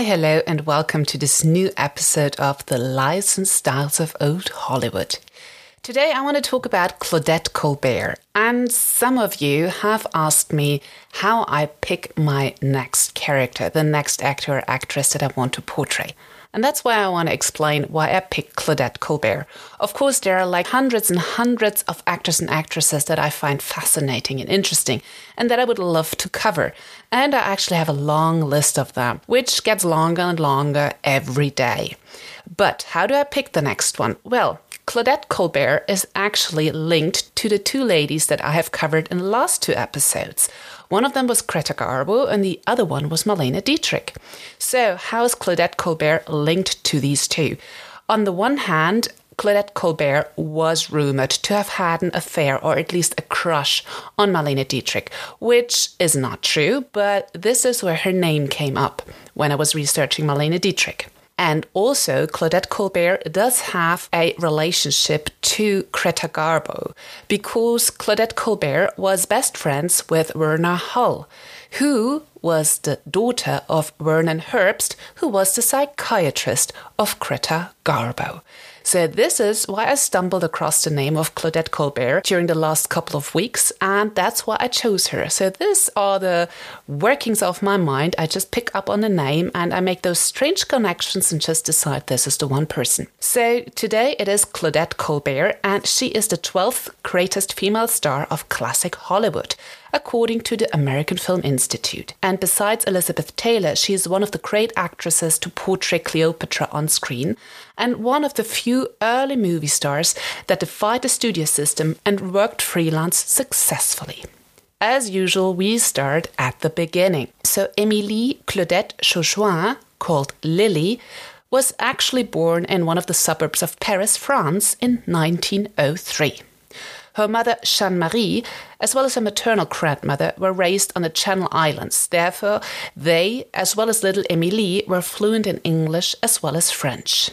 Hi, hello, and welcome to this new episode of The Lives and Styles of Old Hollywood. Today, I want to talk about Claudette Colbert. And some of you have asked me how I pick my next character, the next actor or actress that I want to portray. And that's why I want to explain why I picked Claudette Colbert. Of course, there are like hundreds and hundreds of actors and actresses that I find fascinating and interesting and that I would love to cover. And I actually have a long list of them, which gets longer and longer every day. But how do I pick the next one? Well, Claudette Colbert is actually linked to the two ladies that I have covered in the last two episodes. One of them was Greta Garbo, and the other one was Marlene Dietrich. So, how is Claudette Colbert linked to these two? On the one hand, Claudette Colbert was rumored to have had an affair or at least a crush on Marlene Dietrich, which is not true, but this is where her name came up when I was researching Marlene Dietrich. And also, Claudette Colbert does have a relationship to Greta Garbo because Claudette Colbert was best friends with Verna Hull, who was the daughter of Vernon Herbst, who was the psychiatrist of Greta Garbo. So, this is why I stumbled across the name of Claudette Colbert during the last couple of weeks, and that's why I chose her. So, these are the workings of my mind. I just pick up on the name and I make those strange connections and just decide this is the one person. So, today it is Claudette Colbert, and she is the 12th greatest female star of classic Hollywood according to the American Film Institute. And besides Elizabeth Taylor, she is one of the great actresses to portray Cleopatra on screen and one of the few early movie stars that defied the studio system and worked freelance successfully. As usual, we start at the beginning. So, Émilie Claudette Chauchoin, called Lily, was actually born in one of the suburbs of Paris, France in 1903. Her mother, Jeanne Marie, as well as her maternal grandmother, were raised on the Channel Islands. Therefore, they, as well as little Emilie, were fluent in English as well as French.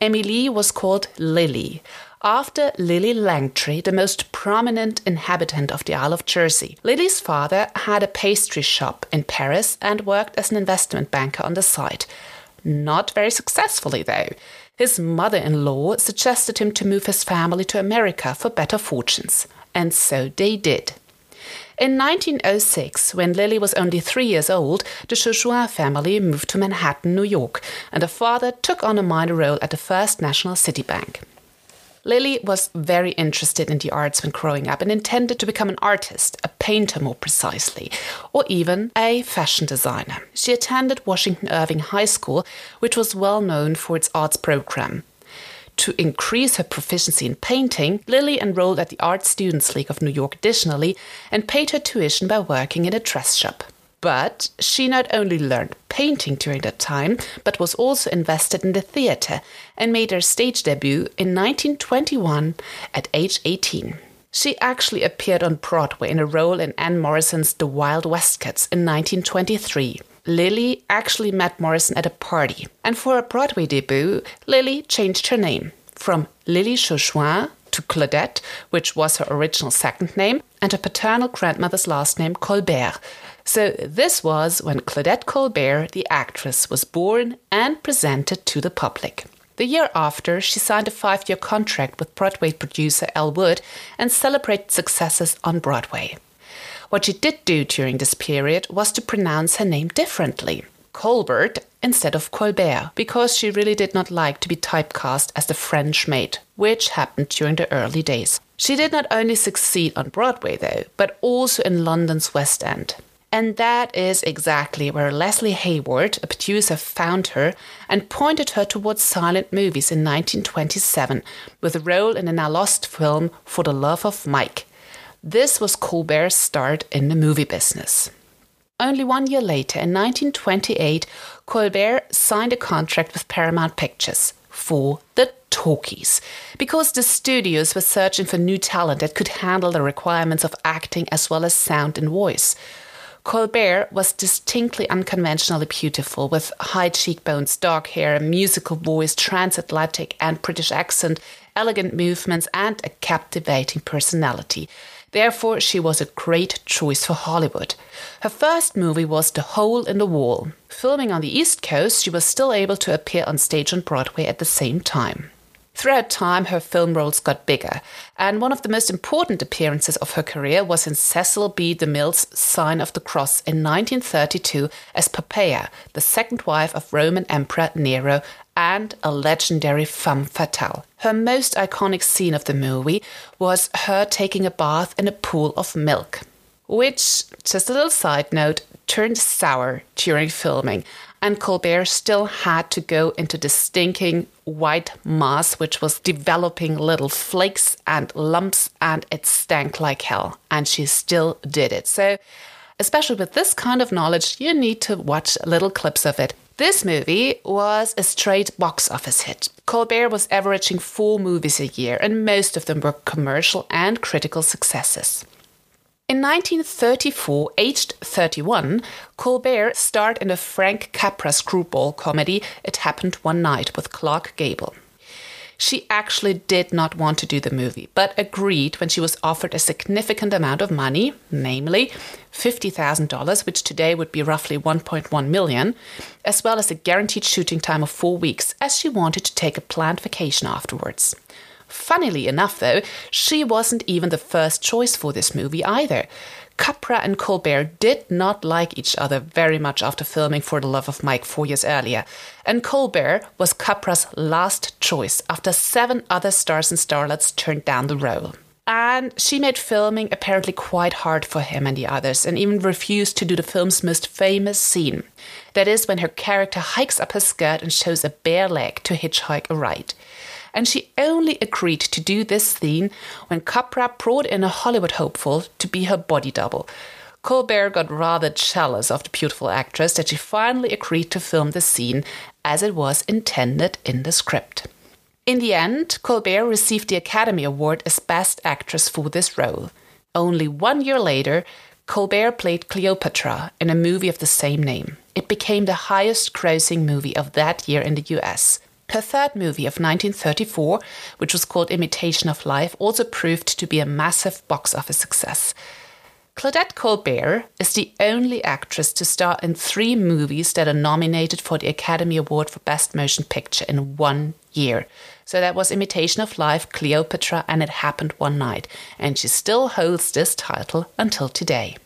Emilie was called Lily, after Lillie Langtry, the most prominent inhabitant of the Isle of Jersey. Lily's father had a pastry shop in Paris and worked as an investment banker on the side. Not very successfully, though. His mother in law suggested him to move his family to America for better fortunes, and so they did. In 1906, when Lily was only three years old, the Chauchoin family moved to Manhattan, New York, and her father took on a minor role at the First National City Bank. Lily was very interested in the arts when growing up and intended to become an artist, a painter more precisely, or even a fashion designer. She attended Washington Irving High School, which was well known for its arts program. To increase her proficiency in painting, Lily enrolled at the Art Students League of New York additionally and paid her tuition by working in a dress shop. But she not only learned painting during that time, but was also invested in the theatre and made her stage debut in 1921 at age 18. She actually appeared on Broadway in a role in Anne Morrison's The Wild Westcotts in 1923. Lily actually met Morrison at a party, and for her Broadway debut, Lily changed her name from Lily Chauchoin to Claudette, which was her original second name, and her paternal grandmother's last name, Colbert, so, this was when Claudette Colbert, the actress, was born and presented to the public. The year after, she signed a five year contract with Broadway producer Elle Wood and celebrated successes on Broadway. What she did do during this period was to pronounce her name differently. Colbert instead of Colbert, because she really did not like to be typecast as the French maid, which happened during the early days. She did not only succeed on Broadway, though, but also in London's West End. And that is exactly where Leslie Hayward, a producer, found her and pointed her towards silent movies in 1927 with a role in a now lost film For the Love of Mike. This was Colbert's start in the movie business. Only one year later, in 1928, Colbert signed a contract with Paramount Pictures for the talkies because the studios were searching for new talent that could handle the requirements of acting as well as sound and voice. Colbert was distinctly unconventionally beautiful, with high cheekbones, dark hair, a musical voice, transatlantic and British accent, elegant movements, and a captivating personality. Therefore, she was a great choice for Hollywood. Her first movie was The Hole in the Wall. Filming on the East Coast, she was still able to appear on stage on Broadway at the same time. Throughout time, her film roles got bigger, and one of the most important appearances of her career was in Cecil B. DeMille's Sign of the Cross in 1932 as Poppaea, the second wife of Roman Emperor Nero and a legendary femme fatale. Her most iconic scene of the movie was her taking a bath in a pool of milk, which, just a little side note, turned sour during filming and Colbert still had to go into the stinking white mass, which was developing little flakes and lumps, and it stank like hell. And she still did it. So, especially with this kind of knowledge, you need to watch little clips of it. This movie was a straight box office hit. Colbert was averaging four movies a year, and most of them were commercial and critical successes. In 1934, aged 31, Colbert starred in the Frank Capra screwball comedy It Happened One Night with Clark Gable. She actually did not want to do the movie, but agreed when she was offered a significant amount of money, namely $50,000, which today would be roughly 1.1 million, as well as a guaranteed shooting time of 4 weeks, as she wanted to take a planned vacation afterwards. Funnily enough, though, she wasn't even the first choice for this movie either. Capra and Colbert did not like each other very much after filming For the Love of Mike four years earlier, and Colbert was Capra's last choice after seven other stars and starlets turned down the role. And she made filming apparently quite hard for him and the others, and even refused to do the film's most famous scene. That is when her character hikes up her skirt and shows a bare leg to hitchhike a ride and she only agreed to do this scene when Capra brought in a Hollywood hopeful to be her body double. Colbert got rather jealous of the beautiful actress that she finally agreed to film the scene as it was intended in the script. In the end, Colbert received the Academy Award as Best Actress for this role. Only one year later, Colbert played Cleopatra in a movie of the same name. It became the highest grossing movie of that year in the US, her third movie of 1934, which was called Imitation of Life, also proved to be a massive box office success. Claudette Colbert is the only actress to star in three movies that are nominated for the Academy Award for Best Motion Picture in one year. So that was Imitation of Life, Cleopatra, and It Happened One Night. And she still holds this title until today.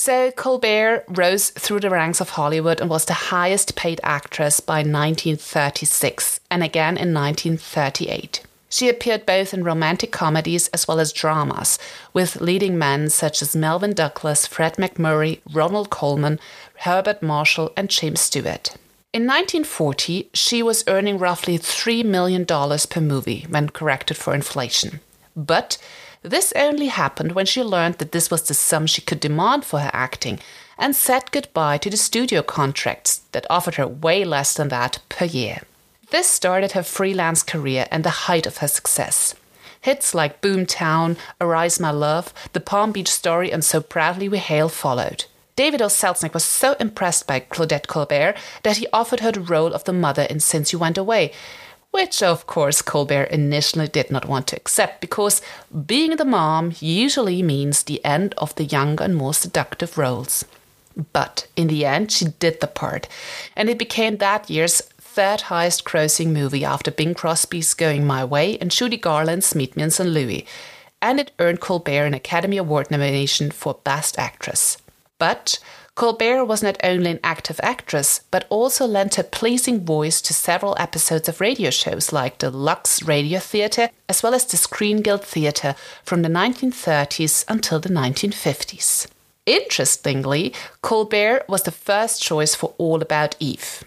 So Colbert rose through the ranks of Hollywood and was the highest paid actress by 1936 and again in 1938. She appeared both in romantic comedies as well as dramas, with leading men such as Melvyn Douglas, Fred MacMurray, Ronald Colman, Herbert Marshall, and James Stewart. In 1940, she was earning roughly $3 million per movie when corrected for inflation. But this only happened when she learned that this was the sum she could demand for her acting and said goodbye to the studio contracts that offered her way less than that per year. This started her freelance career and the height of her success. Hits like Boomtown, Arise My Love, The Palm Beach Story, and So Proudly We Hail followed. David O. Selznick was so impressed by Claudette Colbert that he offered her the role of the mother in Since You Went Away, which of course Colbert initially did not want to accept because being the mom usually means the end of the younger and more seductive roles. But in the end, she did the part, and it became that year's third highest grossing movie after Bing Crosby's Going My Way and Judy Garland's Meet Me in St. Louis, and it earned Colbert an Academy Award nomination for Best Actress. But Colbert was not only an active actress, but also lent her pleasing voice to several episodes of radio shows like the Lux Radio Theatre, as well as the Screen Guild Theatre from the 1930s until the 1950s. Interestingly, Colbert was the first choice for All About Eve.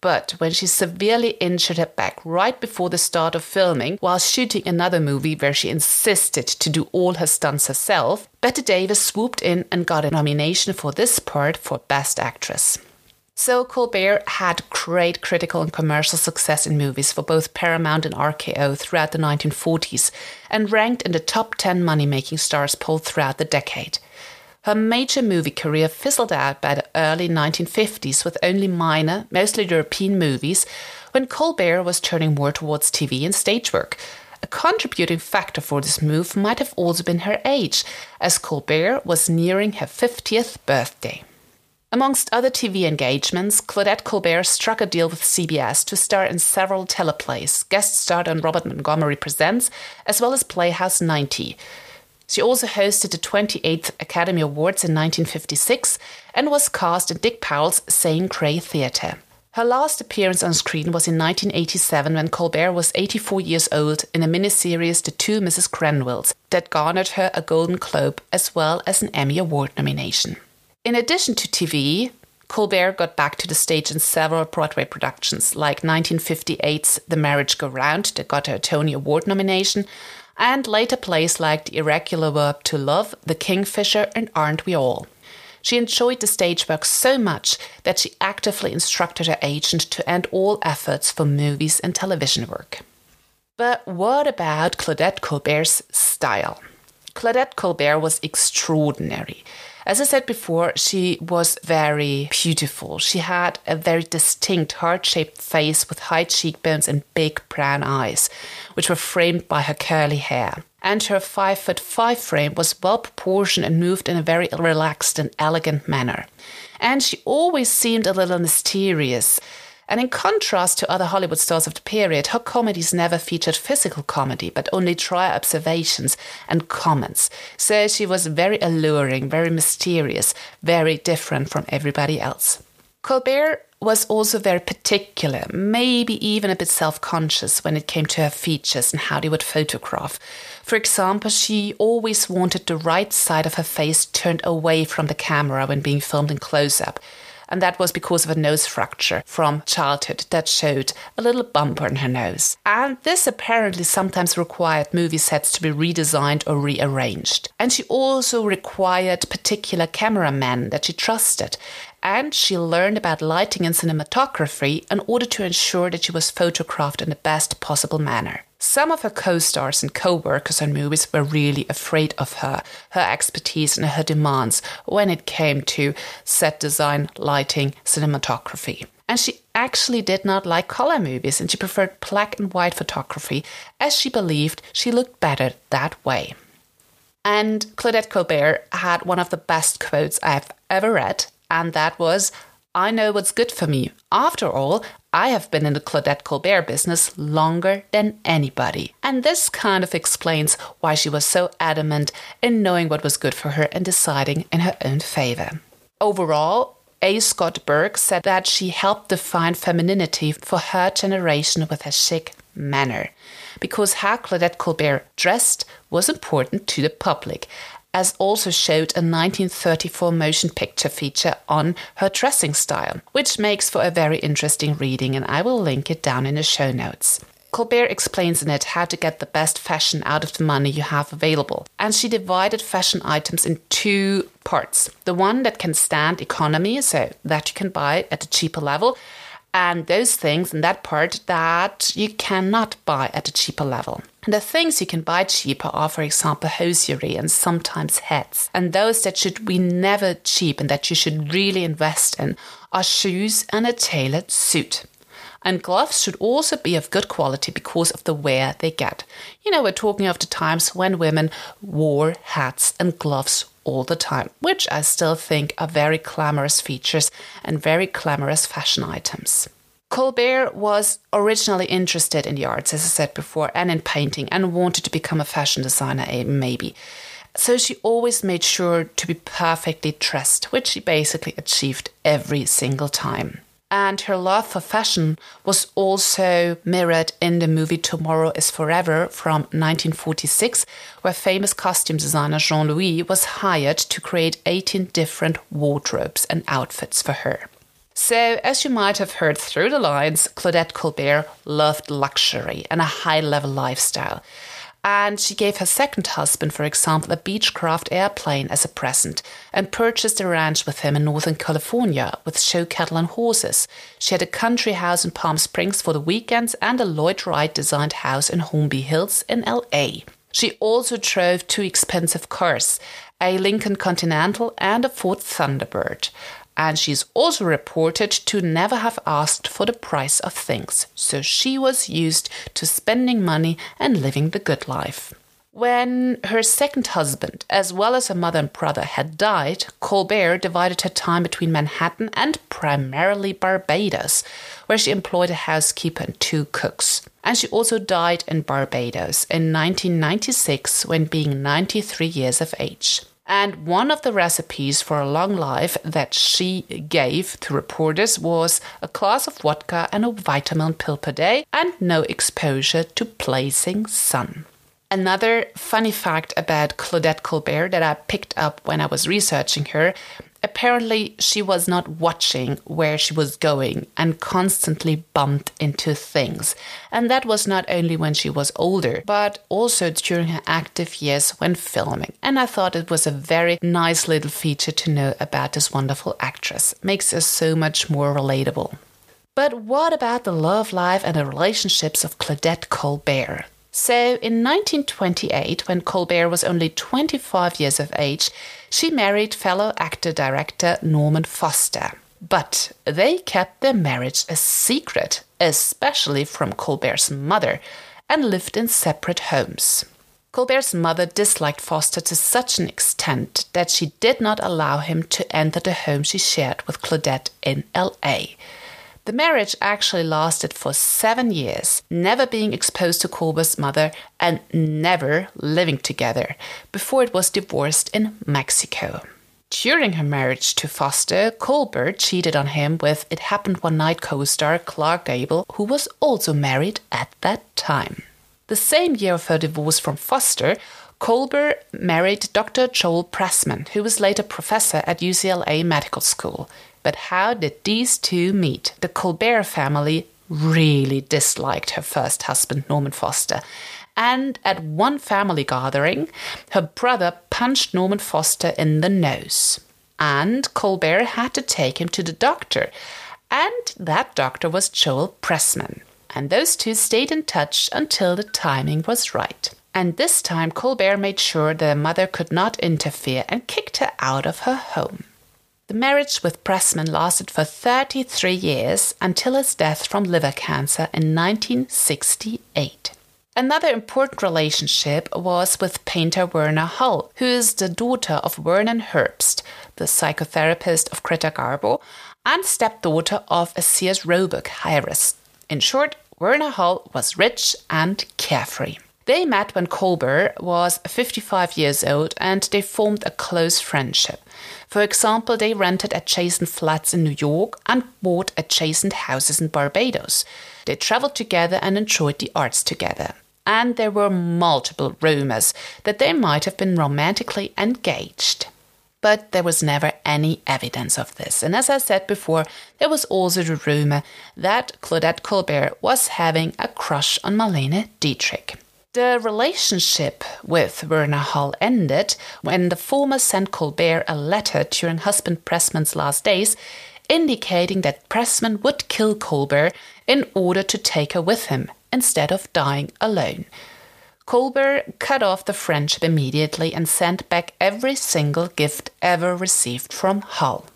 But when she severely injured her back right before the start of filming, while shooting another movie where she insisted to do all her stunts herself, Bette Davis swooped in and got a nomination for this part for Best Actress. So Colbert had great critical and commercial success in movies for both Paramount and RKO throughout the 1940s and ranked in the top 10 money making stars poll throughout the decade. Her major movie career fizzled out by the early 1950s with only minor, mostly European movies, when Colbert was turning more towards TV and stage work. A contributing factor for this move might have also been her age, as Colbert was nearing her 50th birthday. Amongst other TV engagements, Claudette Colbert struck a deal with CBS to star in several teleplays, guest starred on Robert Montgomery Presents, as well as Playhouse 90. She also hosted the 28th Academy Awards in 1956 and was cast in Dick Powell's Zane Grey Theatre. Her last appearance on screen was in 1987 when Colbert was 84 years old in a miniseries The Two Mrs. Grenvilles that garnered her a Golden Globe as well as an Emmy Award nomination. In addition to TV, Colbert got back to the stage in several Broadway productions, like 1958's The Marriage Go Round, that got her a Tony Award nomination, and later plays like The Irregular Verb to Love, The Kingfisher, and Aren't We All? She enjoyed the stage work so much that she actively instructed her agent to end all efforts for movies and television work. But what about Claudette Colbert's style? Claudette Colbert was extraordinary. As I said before, she was very beautiful. She had a very distinct heart shaped face with high cheekbones and big brown eyes, which were framed by her curly hair. And her five foot five frame was well proportioned and moved in a very relaxed and elegant manner. And she always seemed a little mysterious. And in contrast to other Hollywood stars of the period, her comedies never featured physical comedy, but only dry observations and comments. So she was very alluring, very mysterious, very different from everybody else. Colbert was also very particular, maybe even a bit self conscious when it came to her features and how they would photograph. For example, she always wanted the right side of her face turned away from the camera when being filmed in close up and that was because of a nose fracture from childhood that showed a little bump on her nose. And this apparently sometimes required movie sets to be redesigned or rearranged. And she also required particular cameramen that she trusted. And she learned about lighting and cinematography in order to ensure that she was photographed in the best possible manner. Some of her co stars and co workers on movies were really afraid of her, her expertise, and her demands when it came to set design, lighting, cinematography. And she actually did not like color movies and she preferred black and white photography as she believed she looked better that way. And Claudette Colbert had one of the best quotes I've ever read, and that was I know what's good for me. After all, I have been in the Claudette Colbert business longer than anybody. And this kind of explains why she was so adamant in knowing what was good for her and deciding in her own favor. Overall, A. Scott Berg said that she helped define femininity for her generation with her chic manner, because how Claudette Colbert dressed was important to the public, as also showed a 1934 motion picture feature on her dressing style, which makes for a very interesting reading, and I will link it down in the show notes. Colbert explains in it how to get the best fashion out of the money you have available. And she divided fashion items in two parts. The one that can stand economy, so that you can buy at a cheaper level, and those things in that part that you cannot buy at a cheaper level. And the things you can buy cheaper are, for example, hosiery and sometimes hats. And those that should be never cheap and that you should really invest in are shoes and a tailored suit. And gloves should also be of good quality because of the wear they get. You know, we're talking of the times when women wore hats and gloves all the time, which I still think are very glamorous features and very glamorous fashion items. Colbert was originally interested in the arts, as I said before, and in painting, and wanted to become a fashion designer, eh, maybe. So she always made sure to be perfectly dressed, which she basically achieved every single time. And her love for fashion was also mirrored in the movie Tomorrow is Forever from 1946, where famous costume designer Jean Louis was hired to create 18 different wardrobes and outfits for her. So, as you might have heard through the lines, Claudette Colbert loved luxury and a high level lifestyle. And she gave her second husband, for example, a Beechcraft airplane as a present and purchased a ranch with him in Northern California with show cattle and horses. She had a country house in Palm Springs for the weekends and a Lloyd Wright designed house in Holmby Hills in LA. She also drove two expensive cars, a Lincoln Continental and a Ford Thunderbird and she's also reported to never have asked for the price of things, so she was used to spending money and living the good life. When her second husband, as well as her mother and brother, had died, Colbert divided her time between Manhattan and primarily Barbados, where she employed a housekeeper and two cooks. And she also died in Barbados in 1996 when being 93 years of age. And one of the recipes for a long life that she gave to reporters was a glass of vodka and a vitamin pill per day and no exposure to blazing sun. Another funny fact about Claudette Colbert that I picked up when I was researching her apparently she was not watching where she was going and constantly bumped into things. And that was not only when she was older, but also during her active years when filming. And I thought it was a very nice little feature to know about this wonderful actress. Makes her so much more relatable. But what about the love life and the relationships of Claudette Colbert? So, in 1928, when Colbert was only 25 years of age, she married fellow actor director Norman Foster. But they kept their marriage a secret, especially from Colbert's mother, and lived in separate homes. Colbert's mother disliked Foster to such an extent that she did not allow him to enter the home she shared with Claudette in LA. The marriage actually lasted for seven years, never being exposed to Colbert's mother and never living together, before it was divorced in Mexico. During her marriage to Foster, Colbert cheated on him with It Happened One Night co star Clark Gable, who was also married at that time. The same year of her divorce from Foster, Colbert married Dr. Joel Pressman, who was later professor at UCLA Medical School. But how did these two meet? The Colbert family really disliked her first husband, Norman Foster. And at one family gathering, her brother punched Norman Foster in the nose. And Colbert had to take him to the doctor. And that doctor was Joel Pressman. And those two stayed in touch until the timing was right. And this time, Colbert made sure their mother could not interfere and kicked her out of her home. The marriage with Pressman lasted for 33 years until his death from liver cancer in 1968. Another important relationship was with painter Verna Hull, who is the daughter of Vernon Herbst, the psychotherapist of Greta Garbo, and stepdaughter of a Sears Roebuck heiress. In short, Verna Hull was rich and carefree. They met when Colbert was 55 years old and they formed a close friendship. For example, they rented adjacent flats in New York and bought adjacent houses in Barbados. They traveled together and enjoyed the arts together. And there were multiple rumors that they might have been romantically engaged. But there was never any evidence of this. And as I said before, there was also the rumor that Claudette Colbert was having a crush on Marlene Dietrich. The relationship with Verna Hull ended when the former sent Colbert a letter during husband Pressman's last days, indicating that Pressman would kill Colbert in order to take her with him instead of dying alone. Colbert cut off the friendship immediately and sent back every single gift ever received from Hull.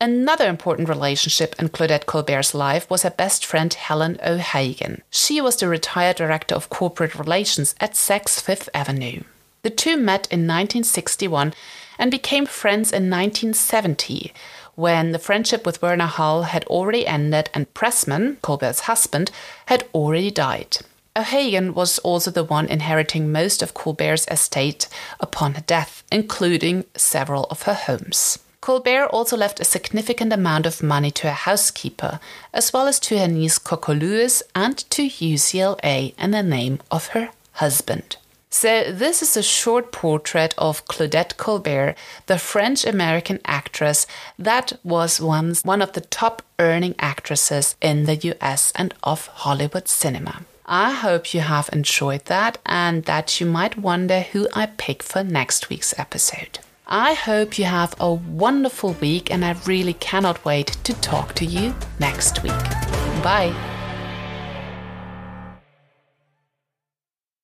Another important relationship in Claudette Colbert's life was her best friend Helen O'Hagan. She was the retired director of corporate relations at Saks Fifth Avenue. The two met in 1961 and became friends in 1970 when the friendship with Verna Hull had already ended and Pressman, Colbert's husband, had already died. O'Hagan was also the one inheriting most of Colbert's estate upon her death, including several of her homes. Colbert also left a significant amount of money to her housekeeper, as well as to her niece Coco Lewis and to UCLA in the name of her husband. So, this is a short portrait of Claudette Colbert, the French American actress that was once one of the top earning actresses in the US and of Hollywood cinema. I hope you have enjoyed that and that you might wonder who I pick for next week's episode. I hope you have a wonderful week and I really cannot wait to talk to you next week. Bye.